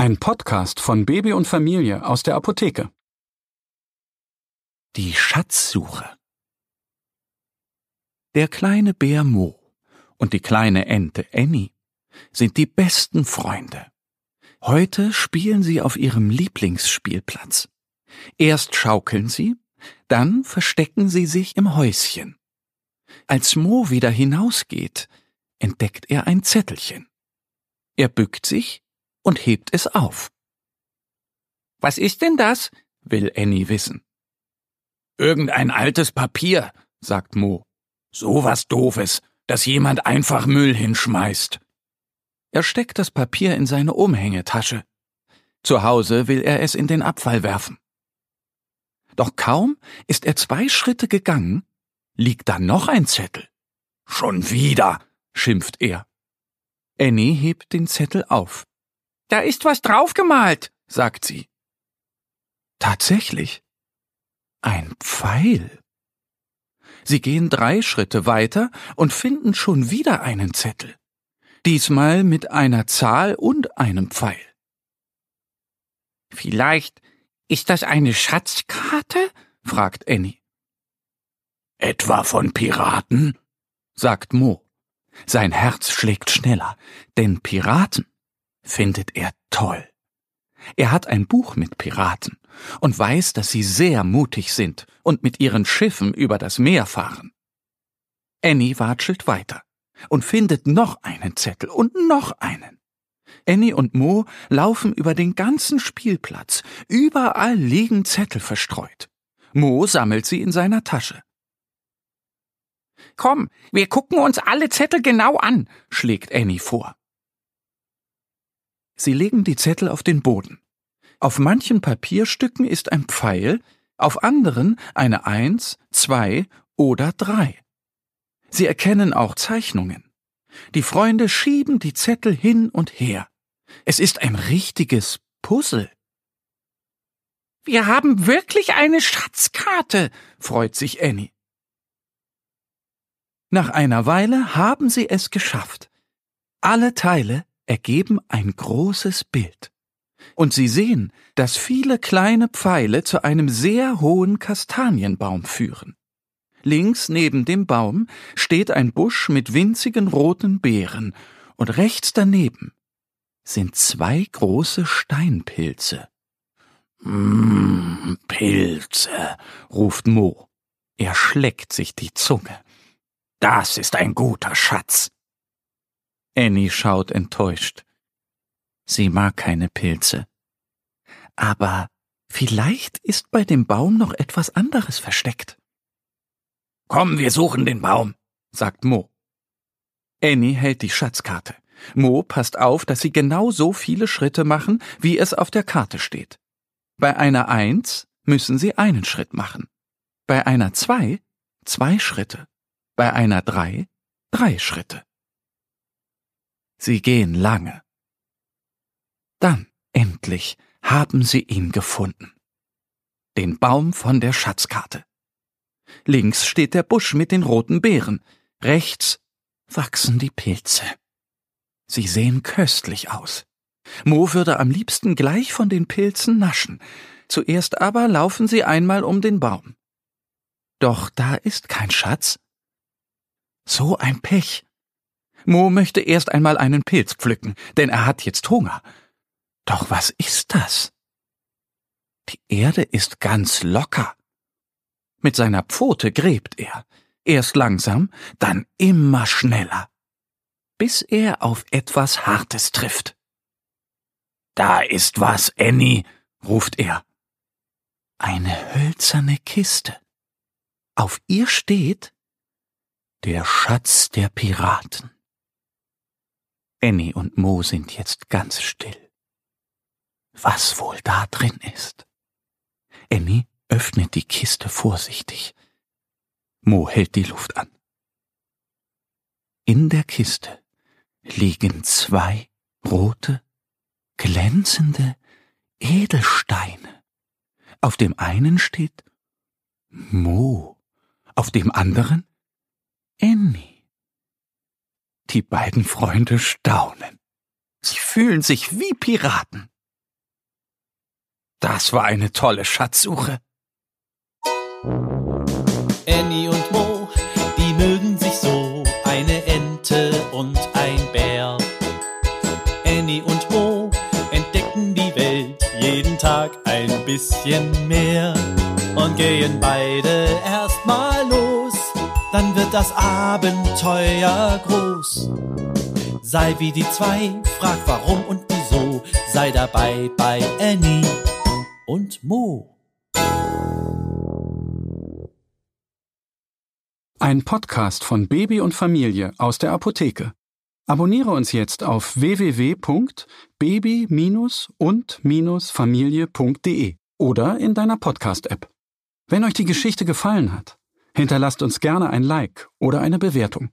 Ein Podcast von Baby und Familie aus der Apotheke. Die Schatzsuche. Der kleine Bär Mo und die kleine Ente Annie sind die besten Freunde. Heute spielen sie auf ihrem Lieblingsspielplatz. Erst schaukeln sie, dann verstecken sie sich im Häuschen. Als Mo wieder hinausgeht, entdeckt er ein Zettelchen. Er bückt sich und hebt es auf. Was ist denn das? will Annie wissen. Irgendein altes Papier, sagt Mo. So was Doofes, dass jemand einfach Müll hinschmeißt. Er steckt das Papier in seine Umhängetasche. Zu Hause will er es in den Abfall werfen. Doch kaum ist er zwei Schritte gegangen, liegt da noch ein Zettel. Schon wieder, schimpft er. Annie hebt den Zettel auf. Da ist was draufgemalt, sagt sie. Tatsächlich. Ein Pfeil. Sie gehen drei Schritte weiter und finden schon wieder einen Zettel. Diesmal mit einer Zahl und einem Pfeil. Vielleicht ist das eine Schatzkarte? fragt Annie. Etwa von Piraten? sagt Mo. Sein Herz schlägt schneller, denn Piraten findet er toll. Er hat ein Buch mit Piraten und weiß, dass sie sehr mutig sind und mit ihren Schiffen über das Meer fahren. Annie watschelt weiter und findet noch einen Zettel und noch einen. Annie und Mo laufen über den ganzen Spielplatz. Überall liegen Zettel verstreut. Mo sammelt sie in seiner Tasche. Komm, wir gucken uns alle Zettel genau an, schlägt Annie vor. Sie legen die Zettel auf den Boden. Auf manchen Papierstücken ist ein Pfeil, auf anderen eine Eins, zwei oder drei. Sie erkennen auch Zeichnungen. Die Freunde schieben die Zettel hin und her. Es ist ein richtiges Puzzle. Wir haben wirklich eine Schatzkarte, freut sich Annie. Nach einer Weile haben sie es geschafft. Alle Teile ergeben ein großes Bild. Und sie sehen, dass viele kleine Pfeile zu einem sehr hohen Kastanienbaum führen. Links neben dem Baum steht ein Busch mit winzigen roten Beeren, und rechts daneben sind zwei große Steinpilze. Mmm, Pilze, ruft Mo. Er schleckt sich die Zunge. Das ist ein guter Schatz. Annie schaut enttäuscht. Sie mag keine Pilze. Aber vielleicht ist bei dem Baum noch etwas anderes versteckt. Komm, wir suchen den Baum, sagt Mo. Annie hält die Schatzkarte. Mo passt auf, dass sie genau so viele Schritte machen, wie es auf der Karte steht. Bei einer Eins müssen sie einen Schritt machen. Bei einer Zwei zwei Schritte. Bei einer Drei drei Schritte. Sie gehen lange. Dann, endlich, haben sie ihn gefunden. Den Baum von der Schatzkarte. Links steht der Busch mit den roten Beeren, rechts wachsen die Pilze. Sie sehen köstlich aus. Mo würde am liebsten gleich von den Pilzen naschen, zuerst aber laufen sie einmal um den Baum. Doch da ist kein Schatz. So ein Pech. Mo möchte erst einmal einen Pilz pflücken, denn er hat jetzt Hunger. Doch was ist das? Die Erde ist ganz locker. Mit seiner Pfote gräbt er, erst langsam, dann immer schneller, bis er auf etwas Hartes trifft. Da ist was, Annie, ruft er. Eine hölzerne Kiste. Auf ihr steht der Schatz der Piraten. Annie und Mo sind jetzt ganz still. Was wohl da drin ist? Annie öffnet die Kiste vorsichtig. Mo hält die Luft an. In der Kiste liegen zwei rote, glänzende Edelsteine. Auf dem einen steht Mo, auf dem anderen Annie. Die beiden Freunde staunen. Sie fühlen sich wie Piraten. Das war eine tolle Schatzsuche. Annie und Mo, die mögen sich so, eine Ente und ein Bär. Annie und Mo entdecken die Welt jeden Tag ein bisschen mehr und gehen beide erstmal los, dann wird das Abenteuer groß. Sei wie die zwei, frag warum und wieso, sei dabei bei Annie und Mo. Ein Podcast von Baby und Familie aus der Apotheke. Abonniere uns jetzt auf www.baby- und-familie.de oder in deiner Podcast-App. Wenn euch die Geschichte gefallen hat, hinterlasst uns gerne ein Like oder eine Bewertung.